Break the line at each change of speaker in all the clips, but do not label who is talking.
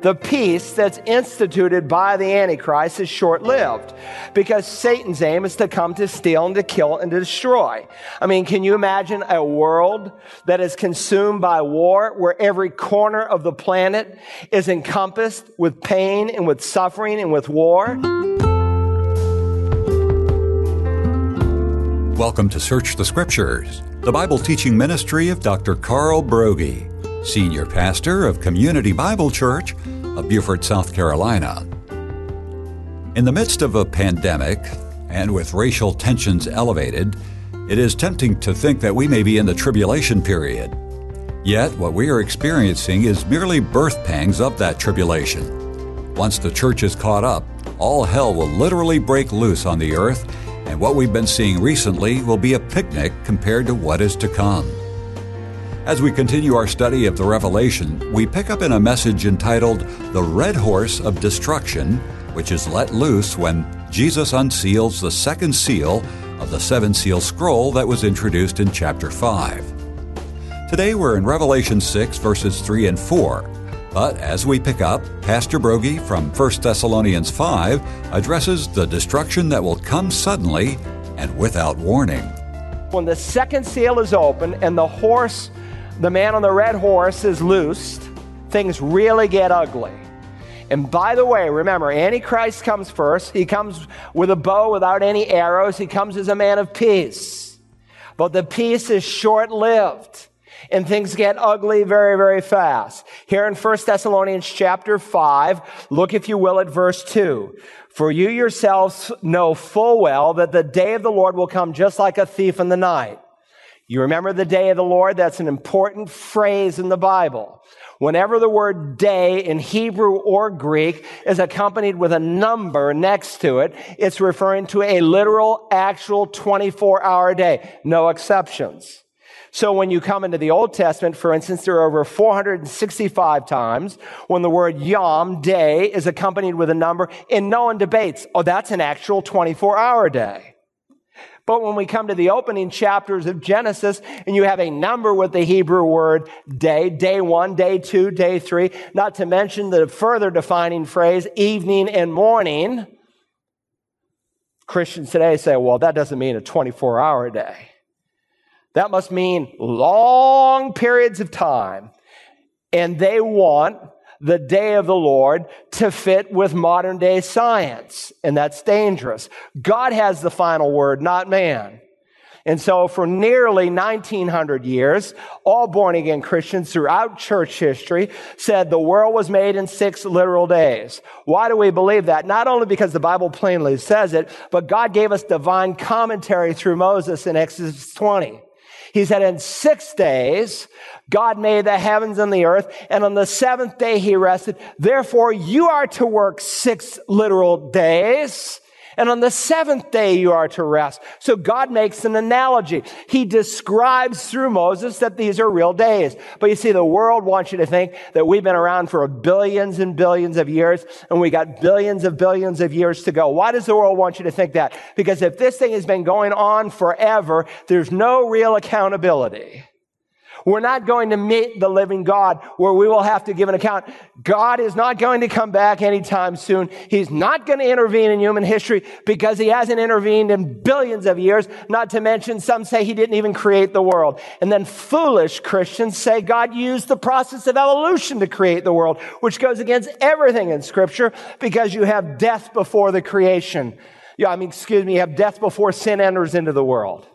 the peace that's instituted by the Antichrist is short lived because Satan's aim is to come to steal and to kill and to destroy. I mean, can you imagine a world that is consumed by war where every corner of the planet is encompassed with pain and with suffering and with war?
Welcome to Search the Scriptures, the Bible teaching ministry of Dr. Carl Broggi, Senior Pastor of Community Bible Church of Beaufort, South Carolina. In the midst of a pandemic, and with racial tensions elevated, it is tempting to think that we may be in the tribulation period. Yet, what we are experiencing is merely birth pangs of that tribulation. Once the church is caught up, all hell will literally break loose on the earth and what we've been seeing recently will be a picnic compared to what is to come. As we continue our study of the Revelation, we pick up in a message entitled The Red Horse of Destruction, which is let loose when Jesus unseals the second seal of the seven seal scroll that was introduced in chapter 5. Today we're in Revelation 6, verses 3 and 4 but as we pick up, Pastor Broggi from 1 Thessalonians 5 addresses the destruction that will come suddenly and without warning.
When the second seal is open and the horse, the man on the red horse, is loosed, things really get ugly. And by the way, remember, Antichrist comes first. He comes with a bow without any arrows. He comes as a man of peace. But the peace is short lived and things get ugly very, very fast. Here in 1 Thessalonians chapter 5, look if you will at verse 2. For you yourselves know full well that the day of the Lord will come just like a thief in the night. You remember the day of the Lord? That's an important phrase in the Bible. Whenever the word day in Hebrew or Greek is accompanied with a number next to it, it's referring to a literal, actual 24 hour day. No exceptions. So when you come into the Old Testament, for instance, there are over 465 times when the word yom, day, is accompanied with a number, and no one debates, oh, that's an actual 24 hour day. But when we come to the opening chapters of Genesis and you have a number with the Hebrew word day, day one, day two, day three, not to mention the further defining phrase evening and morning, Christians today say, well, that doesn't mean a 24 hour day. That must mean long periods of time. And they want the day of the Lord to fit with modern day science. And that's dangerous. God has the final word, not man. And so for nearly 1900 years, all born again Christians throughout church history said the world was made in six literal days. Why do we believe that? Not only because the Bible plainly says it, but God gave us divine commentary through Moses in Exodus 20. He said, in six days, God made the heavens and the earth, and on the seventh day he rested. Therefore, you are to work six literal days. And on the seventh day, you are to rest. So God makes an analogy. He describes through Moses that these are real days. But you see, the world wants you to think that we've been around for billions and billions of years and we got billions of billions of years to go. Why does the world want you to think that? Because if this thing has been going on forever, there's no real accountability. We're not going to meet the living God where we will have to give an account. God is not going to come back anytime soon. He's not going to intervene in human history because he hasn't intervened in billions of years. Not to mention some say he didn't even create the world. And then foolish Christians say God used the process of evolution to create the world, which goes against everything in scripture because you have death before the creation. Yeah, I mean, excuse me, you have death before sin enters into the world.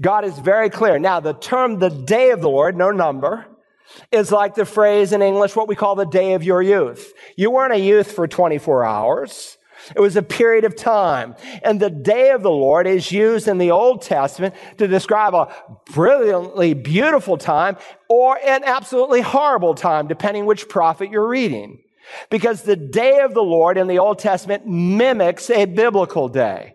God is very clear. Now, the term the day of the Lord, no number, is like the phrase in English, what we call the day of your youth. You weren't a youth for 24 hours. It was a period of time. And the day of the Lord is used in the Old Testament to describe a brilliantly beautiful time or an absolutely horrible time, depending which prophet you're reading. Because the day of the Lord in the Old Testament mimics a biblical day.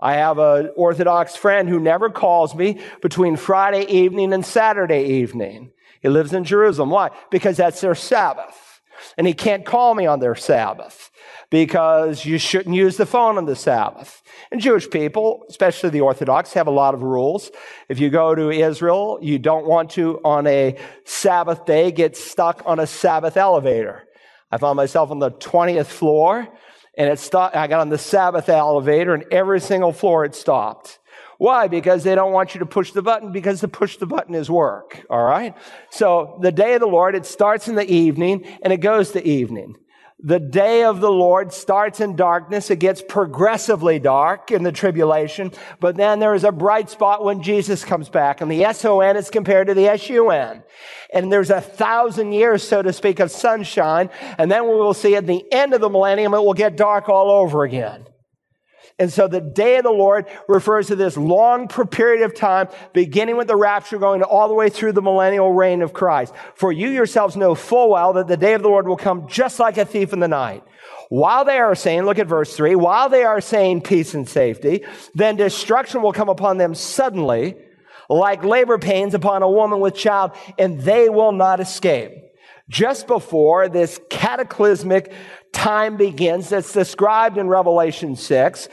I have an Orthodox friend who never calls me between Friday evening and Saturday evening. He lives in Jerusalem. Why? Because that's their Sabbath. And he can't call me on their Sabbath because you shouldn't use the phone on the Sabbath. And Jewish people, especially the Orthodox, have a lot of rules. If you go to Israel, you don't want to, on a Sabbath day, get stuck on a Sabbath elevator. I found myself on the 20th floor and it stopped. I got on the Sabbath elevator and every single floor it stopped. Why? Because they don't want you to push the button because to push the button is work. All right. So the day of the Lord, it starts in the evening and it goes to evening. The day of the Lord starts in darkness. It gets progressively dark in the tribulation, but then there is a bright spot when Jesus comes back and the S-O-N is compared to the S-U-N. And there's a thousand years, so to speak, of sunshine. And then we will see at the end of the millennium, it will get dark all over again. And so the day of the Lord refers to this long period of time, beginning with the rapture, going all the way through the millennial reign of Christ. For you yourselves know full well that the day of the Lord will come just like a thief in the night. While they are saying, look at verse three, while they are saying peace and safety, then destruction will come upon them suddenly, like labor pains upon a woman with child, and they will not escape. Just before this cataclysmic time begins that's described in Revelation 6,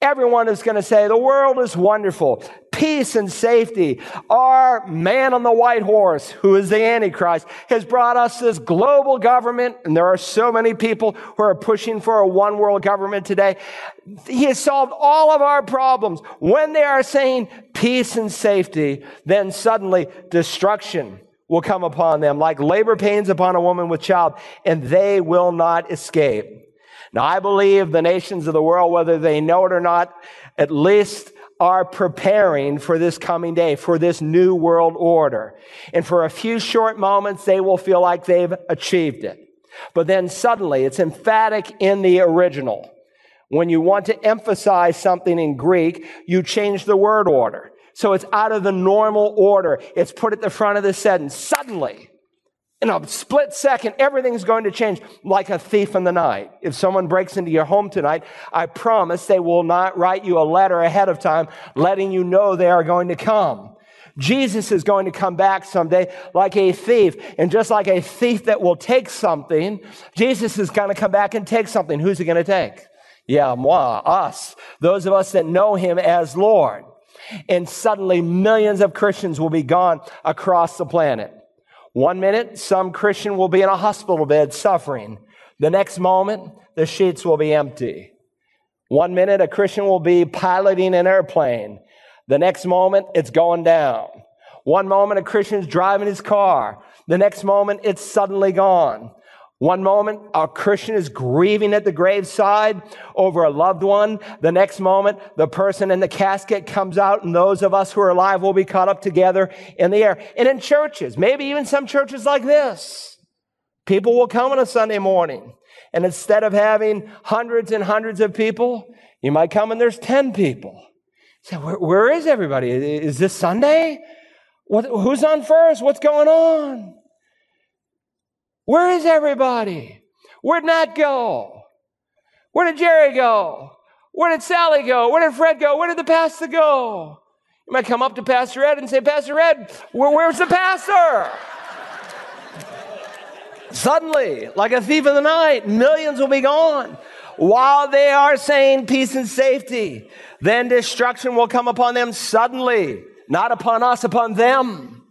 everyone is going to say, the world is wonderful. Peace and safety. Our man on the white horse, who is the Antichrist, has brought us this global government. And there are so many people who are pushing for a one world government today. He has solved all of our problems. When they are saying peace and safety, then suddenly destruction will come upon them like labor pains upon a woman with child, and they will not escape. Now, I believe the nations of the world, whether they know it or not, at least are preparing for this coming day, for this new world order. And for a few short moments, they will feel like they've achieved it. But then suddenly, it's emphatic in the original. When you want to emphasize something in Greek, you change the word order. So it's out of the normal order. It's put at the front of the sentence. Suddenly, in a split second, everything's going to change like a thief in the night. If someone breaks into your home tonight, I promise they will not write you a letter ahead of time letting you know they are going to come. Jesus is going to come back someday like a thief. And just like a thief that will take something, Jesus is going to come back and take something. Who's he going to take? Yeah, moi, us. Those of us that know him as Lord and suddenly millions of Christians will be gone across the planet. One minute, some Christian will be in a hospital bed suffering. The next moment, the sheets will be empty. One minute, a Christian will be piloting an airplane. The next moment, it's going down. One moment, a Christian is driving his car. The next moment, it's suddenly gone. One moment, a Christian is grieving at the graveside over a loved one. The next moment, the person in the casket comes out and those of us who are alive will be caught up together in the air. And in churches, maybe even some churches like this, people will come on a Sunday morning and instead of having hundreds and hundreds of people, you might come and there's 10 people. So where, where is everybody? Is this Sunday? What, who's on first? What's going on? Where is everybody? Where'd Nat go? Where did Jerry go? Where did Sally go? Where did Fred go? Where did the pastor go? You might come up to Pastor Ed and say, Pastor Ed, where, where's the pastor? Suddenly, like a thief in the night, millions will be gone. While they are saying peace and safety, then destruction will come upon them suddenly, not upon us, upon them.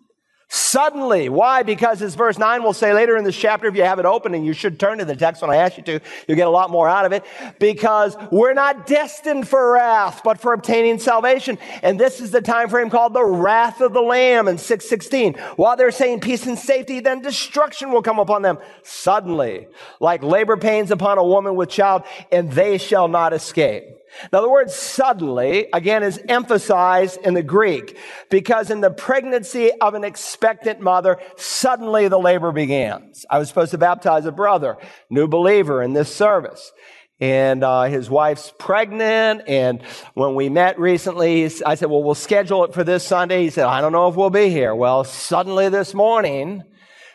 Suddenly. Why? Because as verse 9 will say later in this chapter, if you have it open and you should turn to the text when I ask you to, you'll get a lot more out of it. Because we're not destined for wrath, but for obtaining salvation. And this is the time frame called the wrath of the Lamb in 616. While they're saying peace and safety, then destruction will come upon them suddenly, like labor pains upon a woman with child, and they shall not escape. Now, the word suddenly, again, is emphasized in the Greek because in the pregnancy of an expectant mother, suddenly the labor begins. I was supposed to baptize a brother, new believer in this service. And uh, his wife's pregnant. And when we met recently, I said, Well, we'll schedule it for this Sunday. He said, I don't know if we'll be here. Well, suddenly this morning,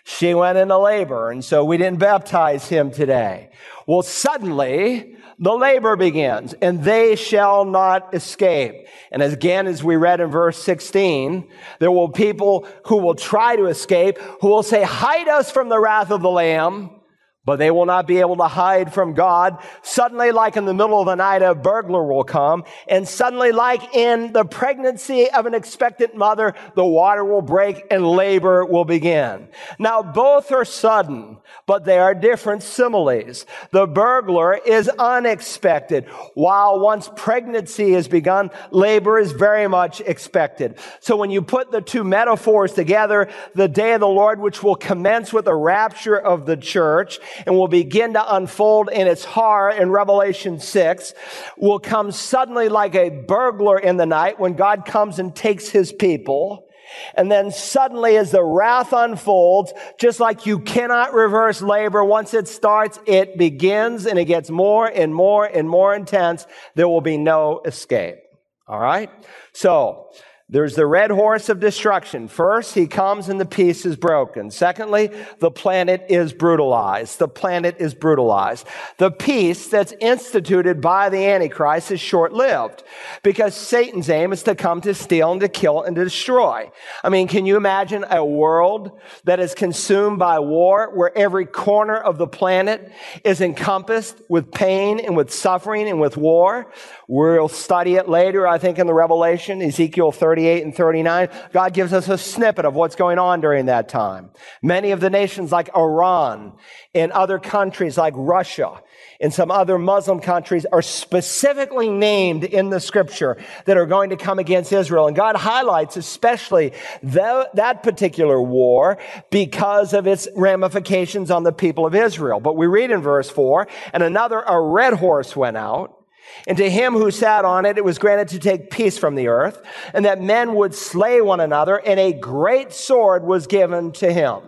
she went into labor. And so we didn't baptize him today. Well, suddenly, the labor begins, and they shall not escape. And again, as we read in verse 16, there will people who will try to escape, who will say, hide us from the wrath of the Lamb. But they will not be able to hide from God. Suddenly, like in the middle of the night, a burglar will come. And suddenly, like in the pregnancy of an expectant mother, the water will break and labor will begin. Now, both are sudden, but they are different similes. The burglar is unexpected, while once pregnancy is begun, labor is very much expected. So when you put the two metaphors together, the day of the Lord, which will commence with the rapture of the church, and will begin to unfold in its horror in Revelation 6 will come suddenly like a burglar in the night when God comes and takes his people. And then suddenly as the wrath unfolds, just like you cannot reverse labor, once it starts, it begins and it gets more and more and more intense. There will be no escape. All right? So, there's the red horse of destruction. First, he comes and the peace is broken. Secondly, the planet is brutalized. The planet is brutalized. The peace that's instituted by the Antichrist is short lived because Satan's aim is to come to steal and to kill and to destroy. I mean, can you imagine a world that is consumed by war where every corner of the planet is encompassed with pain and with suffering and with war? We'll study it later, I think, in the Revelation, Ezekiel 38 and 39. God gives us a snippet of what's going on during that time. Many of the nations like Iran and other countries like Russia and some other Muslim countries are specifically named in the scripture that are going to come against Israel. And God highlights especially the, that particular war because of its ramifications on the people of Israel. But we read in verse 4, and another, a red horse went out and to him who sat on it, it was granted to take peace from the earth, and that men would slay one another, and a great sword was given to him.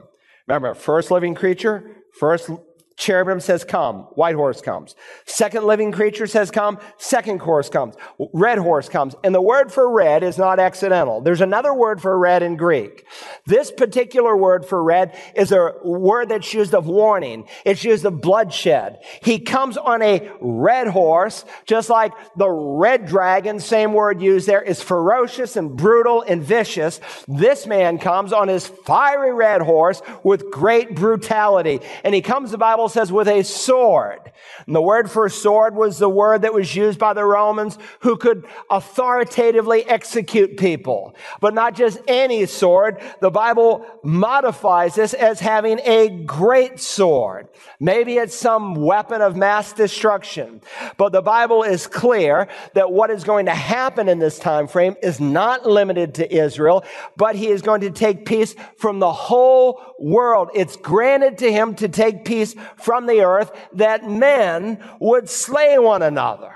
Remember, first living creature, first Cherubim says come, white horse comes. Second living creature says come, second horse comes, red horse comes. And the word for red is not accidental. There's another word for red in Greek. This particular word for red is a word that's used of warning. It's used of bloodshed. He comes on a red horse, just like the red dragon, same word used there, is ferocious and brutal and vicious. This man comes on his fiery red horse with great brutality. And he comes, the Bible Bible says with a sword. And the word for sword was the word that was used by the Romans who could authoritatively execute people. But not just any sword. The Bible modifies this as having a great sword. Maybe it's some weapon of mass destruction. But the Bible is clear that what is going to happen in this time frame is not limited to Israel, but he is going to take peace from the whole world. It's granted to him to take peace from the earth that men would slay one another.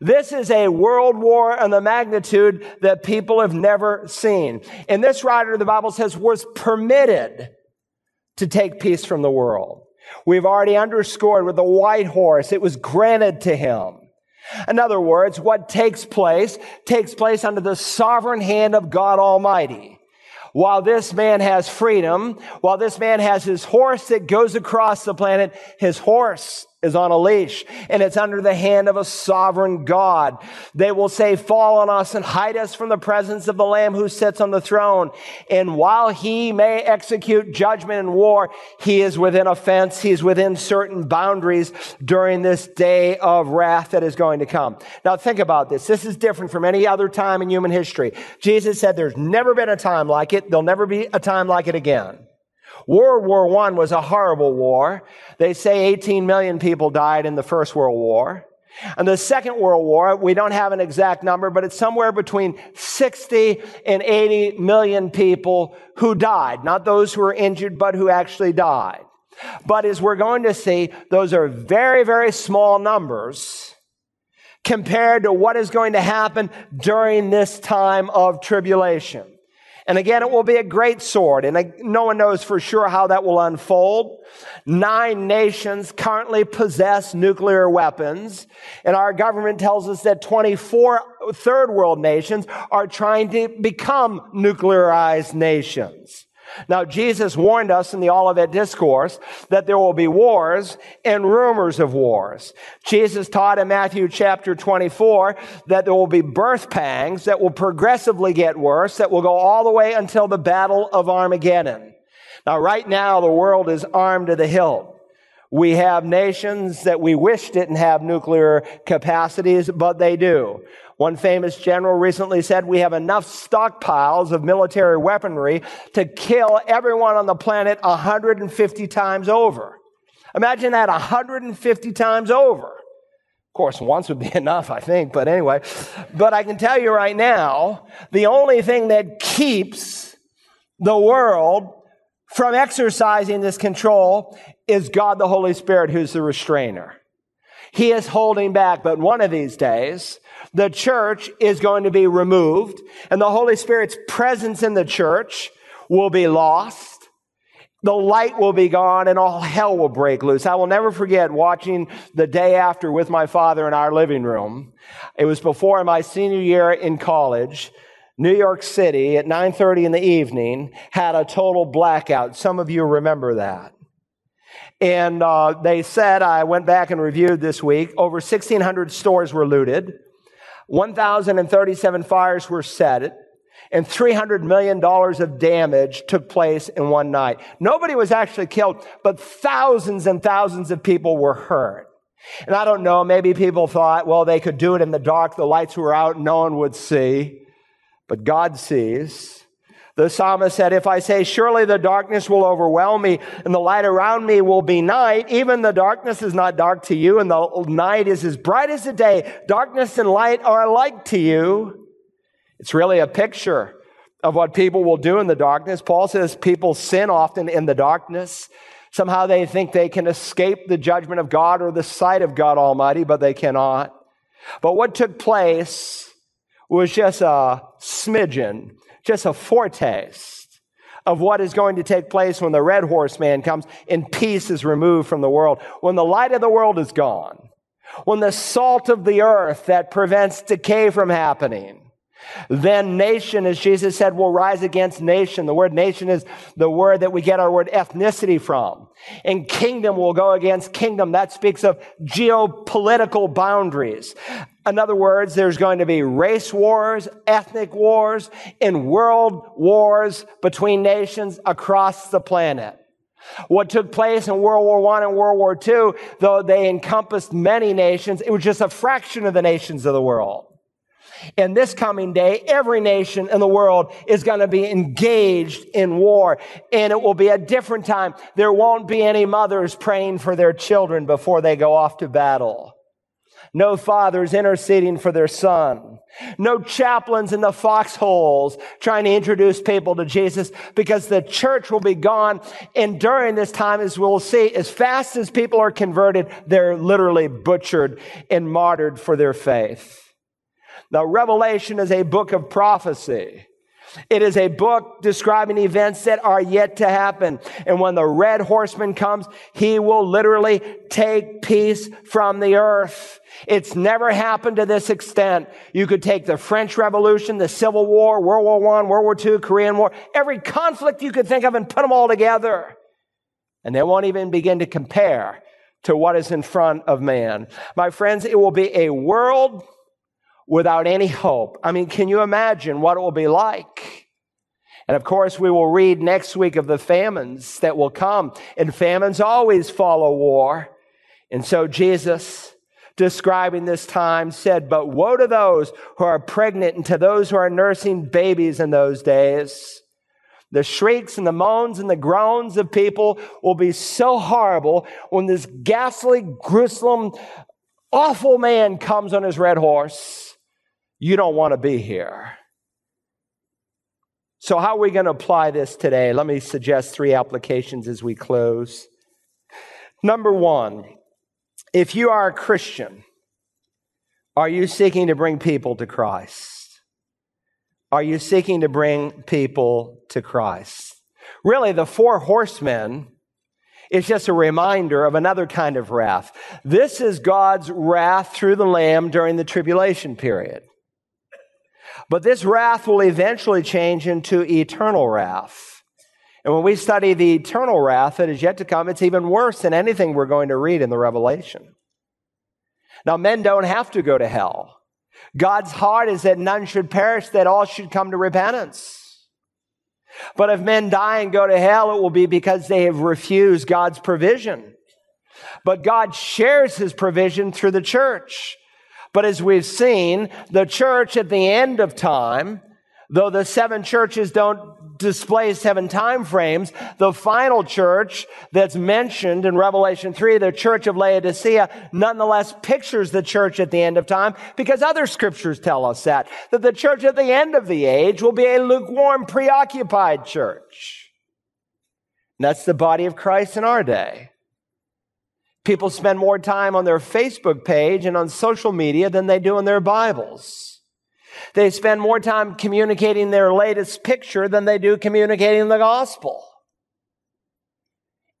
This is a world war and the magnitude that people have never seen. And this writer, of the Bible says, was permitted to take peace from the world. We've already underscored with the white horse, it was granted to him. In other words, what takes place takes place under the sovereign hand of God Almighty while this man has freedom, while this man has his horse that goes across the planet, his horse is on a leash and it's under the hand of a sovereign God. They will say, fall on us and hide us from the presence of the Lamb who sits on the throne. And while he may execute judgment and war, he is within a fence. He's within certain boundaries during this day of wrath that is going to come. Now think about this. This is different from any other time in human history. Jesus said there's never been a time like it. There'll never be a time like it again. World War I was a horrible war. They say 18 million people died in the First World War. And the Second World War, we don't have an exact number, but it's somewhere between 60 and 80 million people who died. Not those who were injured, but who actually died. But as we're going to see, those are very, very small numbers compared to what is going to happen during this time of tribulation. And again, it will be a great sword. And no one knows for sure how that will unfold. Nine nations currently possess nuclear weapons. And our government tells us that 24 third world nations are trying to become nuclearized nations. Now, Jesus warned us in the Olivet Discourse that there will be wars and rumors of wars. Jesus taught in Matthew chapter 24 that there will be birth pangs that will progressively get worse, that will go all the way until the battle of Armageddon. Now, right now, the world is armed to the hilt We have nations that we wish didn't have nuclear capacities, but they do. One famous general recently said we have enough stockpiles of military weaponry to kill everyone on the planet 150 times over. Imagine that 150 times over. Of course, once would be enough, I think, but anyway. But I can tell you right now, the only thing that keeps the world from exercising this control is God the Holy Spirit, who's the restrainer. He is holding back, but one of these days, the church is going to be removed and the Holy Spirit's presence in the church will be lost. The light will be gone and all hell will break loose. I will never forget watching the day after with my father in our living room. It was before my senior year in college. New York City at 9:30 in the evening had a total blackout. Some of you remember that. And uh, they said, I went back and reviewed this week, over 1,600 stores were looted, 1,037 fires were set, and $300 million of damage took place in one night. Nobody was actually killed, but thousands and thousands of people were hurt. And I don't know, maybe people thought, well, they could do it in the dark, the lights were out, no one would see. But God sees. The psalmist said, If I say, Surely the darkness will overwhelm me, and the light around me will be night, even the darkness is not dark to you, and the night is as bright as the day. Darkness and light are alike to you. It's really a picture of what people will do in the darkness. Paul says people sin often in the darkness. Somehow they think they can escape the judgment of God or the sight of God Almighty, but they cannot. But what took place was just a smidgen just a foretaste of what is going to take place when the red horseman comes and peace is removed from the world. When the light of the world is gone. When the salt of the earth that prevents decay from happening then nation, as Jesus said, will rise against nation. The word nation is the word that we get our word ethnicity from. And kingdom will go against kingdom. That speaks of geopolitical boundaries. In other words, there's going to be race wars, ethnic wars, and world wars between nations across the planet. What took place in World War I and World War II, though they encompassed many nations, it was just a fraction of the nations of the world. In this coming day, every nation in the world is going to be engaged in war, and it will be a different time. There won't be any mothers praying for their children before they go off to battle. No fathers interceding for their son. No chaplains in the foxholes trying to introduce people to Jesus because the church will be gone. And during this time, as we'll see, as fast as people are converted, they're literally butchered and martyred for their faith. Now, Revelation is a book of prophecy. It is a book describing events that are yet to happen. And when the red horseman comes, he will literally take peace from the earth. It's never happened to this extent. You could take the French Revolution, the Civil War, World War I, World War II, Korean War, every conflict you could think of and put them all together. And they won't even begin to compare to what is in front of man. My friends, it will be a world without any hope. I mean, can you imagine what it will be like? And of course, we will read next week of the famines that will come, and famines always follow war. And so Jesus, describing this time, said, But woe to those who are pregnant and to those who are nursing babies in those days. The shrieks and the moans and the groans of people will be so horrible when this ghastly, gruesome, awful man comes on his red horse you don't want to be here. So, how are we going to apply this today? Let me suggest three applications as we close. Number one, if you are a Christian, are you seeking to bring people to Christ? Are you seeking to bring people to Christ? Really, the four horsemen is just a reminder of another kind of wrath. This is God's wrath through the Lamb during the tribulation period. But this wrath will eventually change into eternal wrath. And when we study the eternal wrath that is yet to come, it's even worse than anything we're going to read in the Revelation. Now, men don't have to go to hell. God's heart is that none should perish, that all should come to repentance. But if men die and go to hell, it will be because they have refused God's provision. But God shares his provision through the church. But as we've seen, the church at the end of time, though the seven churches don't display seven time frames, the final church that's mentioned in Revelation 3, the church of Laodicea, nonetheless pictures the church at the end of time because other scriptures tell us that, that the church at the end of the age will be a lukewarm, preoccupied church. And that's the body of Christ in our day. People spend more time on their Facebook page and on social media than they do in their Bibles. They spend more time communicating their latest picture than they do communicating the gospel.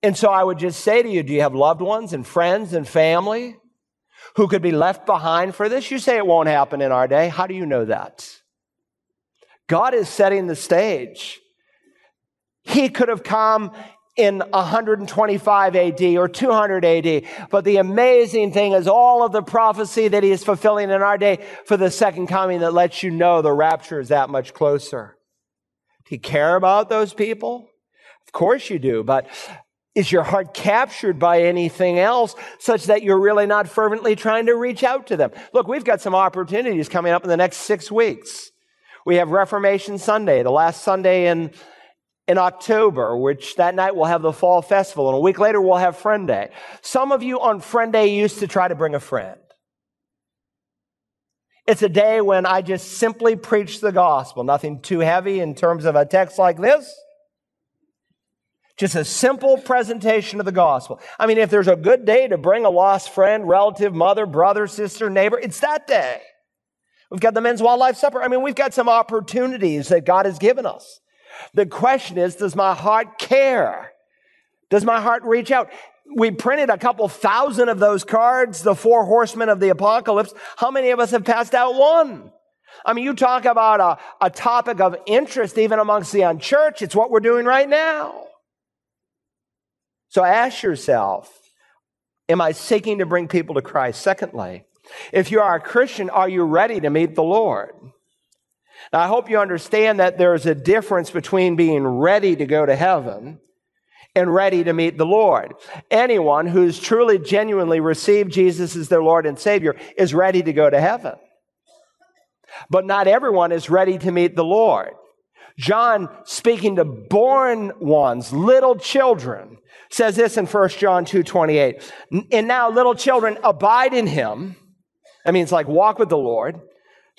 And so I would just say to you, do you have loved ones and friends and family who could be left behind for this? You say it won't happen in our day. How do you know that? God is setting the stage. He could have come in 125 AD or 200 AD. But the amazing thing is all of the prophecy that he is fulfilling in our day for the second coming that lets you know the rapture is that much closer. Do you care about those people? Of course you do, but is your heart captured by anything else such that you're really not fervently trying to reach out to them? Look, we've got some opportunities coming up in the next six weeks. We have Reformation Sunday, the last Sunday in in October, which that night we'll have the fall festival, and a week later we'll have Friend Day. Some of you on Friend Day used to try to bring a friend. It's a day when I just simply preach the gospel, nothing too heavy in terms of a text like this. Just a simple presentation of the gospel. I mean, if there's a good day to bring a lost friend, relative, mother, brother, sister, neighbor, it's that day. We've got the men's wildlife supper. I mean, we've got some opportunities that God has given us. The question is, does my heart care? Does my heart reach out? We printed a couple thousand of those cards, the four horsemen of the apocalypse. How many of us have passed out one? I mean, you talk about a, a topic of interest even amongst the unchurched. It's what we're doing right now. So ask yourself, am I seeking to bring people to Christ? Secondly, if you are a Christian, are you ready to meet the Lord? Now, I hope you understand that there's a difference between being ready to go to heaven and ready to meet the Lord. Anyone who's truly, genuinely received Jesus as their Lord and Savior is ready to go to heaven. But not everyone is ready to meet the Lord. John, speaking to born ones, little children, says this in 1 John 2 28. And now, little children, abide in him. That means like walk with the Lord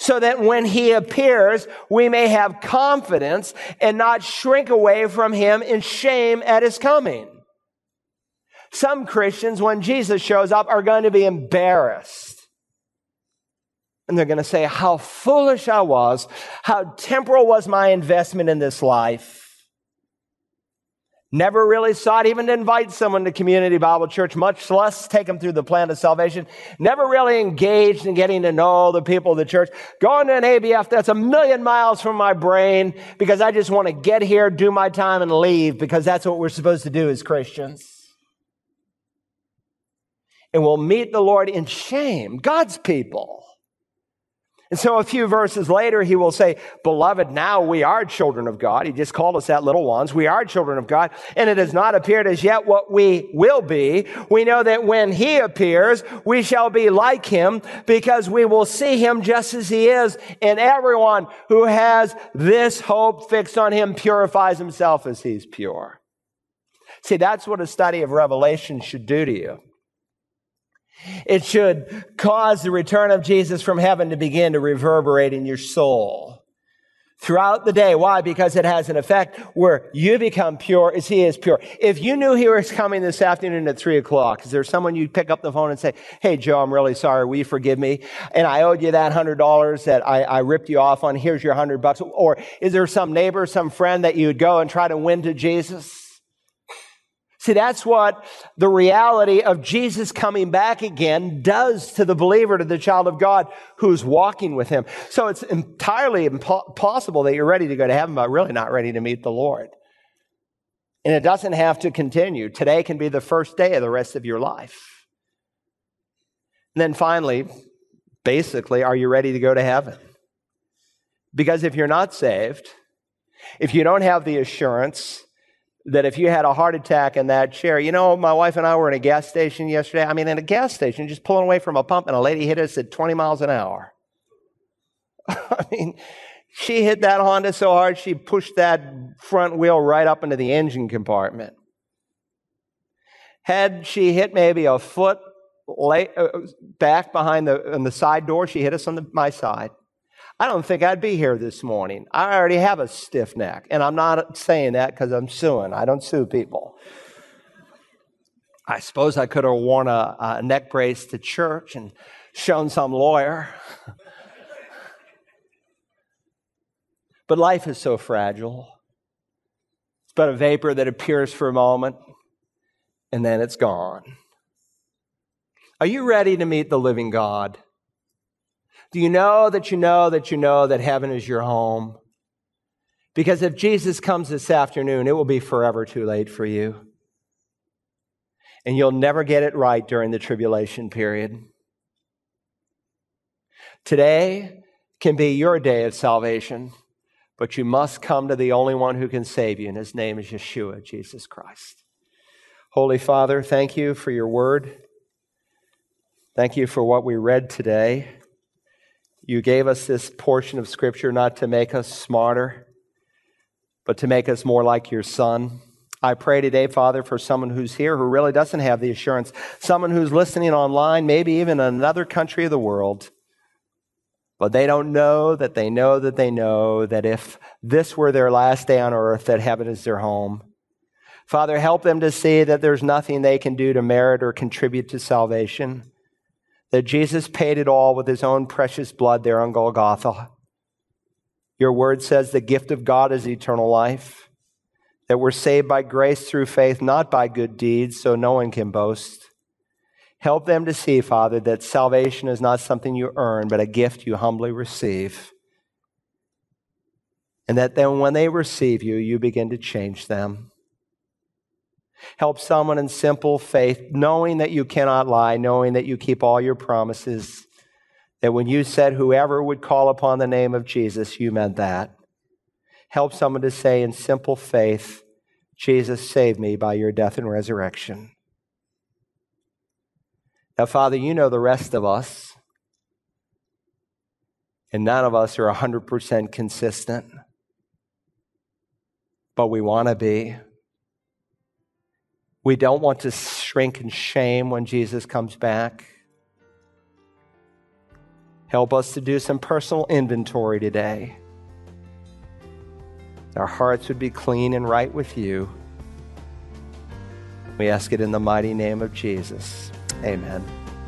so that when he appears, we may have confidence and not shrink away from him in shame at his coming. Some Christians, when Jesus shows up, are going to be embarrassed. And they're going to say, How foolish I was. How temporal was my investment in this life. Never really sought even to invite someone to Community Bible Church, much less take them through the plan of salvation. Never really engaged in getting to know the people of the church. Going to an ABF that's a million miles from my brain because I just want to get here, do my time, and leave because that's what we're supposed to do as Christians. And we'll meet the Lord in shame, God's people. And so a few verses later, he will say, Beloved, now we are children of God. He just called us that little ones. We are children of God, and it has not appeared as yet what we will be. We know that when he appears, we shall be like him because we will see him just as he is. And everyone who has this hope fixed on him purifies himself as he's pure. See, that's what a study of Revelation should do to you. It should cause the return of Jesus from heaven to begin to reverberate in your soul throughout the day. Why? Because it has an effect where you become pure as he is pure. If you knew he was coming this afternoon at three o'clock, is there someone you'd pick up the phone and say, Hey, Joe, I'm really sorry. Will you forgive me? And I owed you that hundred dollars that I, I ripped you off on. Here's your hundred bucks. Or is there some neighbor, some friend that you'd go and try to win to Jesus? See, that's what the reality of Jesus coming back again does to the believer, to the child of God who's walking with him. So it's entirely impossible that you're ready to go to heaven, but really not ready to meet the Lord. And it doesn't have to continue. Today can be the first day of the rest of your life. And then finally, basically, are you ready to go to heaven? Because if you're not saved, if you don't have the assurance that if you had a heart attack in that chair, you know, my wife and I were in a gas station yesterday. I mean, in a gas station, just pulling away from a pump, and a lady hit us at 20 miles an hour. I mean, she hit that Honda so hard, she pushed that front wheel right up into the engine compartment. Had she hit maybe a foot lay, uh, back behind the, the side door, she hit us on the, my side. I don't think I'd be here this morning. I already have a stiff neck. And I'm not saying that because I'm suing. I don't sue people. I suppose I could have worn a, a neck brace to church and shown some lawyer. but life is so fragile. It's but a vapor that appears for a moment and then it's gone. Are you ready to meet the living God? Do you know that you know that you know that heaven is your home? Because if Jesus comes this afternoon, it will be forever too late for you. And you'll never get it right during the tribulation period. Today can be your day of salvation, but you must come to the only one who can save you, and his name is Yeshua, Jesus Christ. Holy Father, thank you for your word. Thank you for what we read today. You gave us this portion of Scripture not to make us smarter, but to make us more like your Son. I pray today, Father, for someone who's here who really doesn't have the assurance, someone who's listening online, maybe even in another country of the world, but they don't know that they know that they know that if this were their last day on earth, that heaven is their home. Father, help them to see that there's nothing they can do to merit or contribute to salvation, that Jesus paid it all with his own precious blood there on Golgotha. Your word says the gift of God is eternal life, that we're saved by grace through faith, not by good deeds, so no one can boast. Help them to see, Father, that salvation is not something you earn, but a gift you humbly receive. And that then when they receive you, you begin to change them. Help someone in simple faith, knowing that you cannot lie, knowing that you keep all your promises. That when you said whoever would call upon the name of Jesus, you meant that. Help someone to say in simple faith, Jesus saved me by your death and resurrection. Now, Father, you know the rest of us, and none of us are 100% consistent, but we want to be. We don't want to shrink in shame when Jesus comes back. Help us to do some personal inventory today. Our hearts would be clean and right with you. We ask it in the mighty name of Jesus. Amen.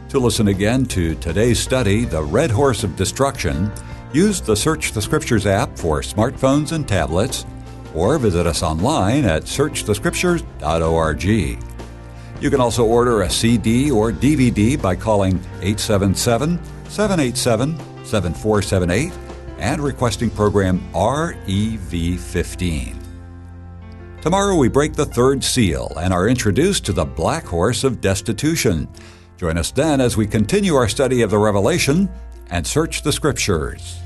To listen again to today's study, The Red Horse of Destruction, use the Search the Scriptures app for smartphones and tablets or visit us online at searchthescriptures.org. You can also order a CD or DVD by calling 877 787 7478 and requesting program REV15. Tomorrow we break the third seal and are introduced to the black horse of destitution. Join us then as we continue our study of the Revelation and search the Scriptures.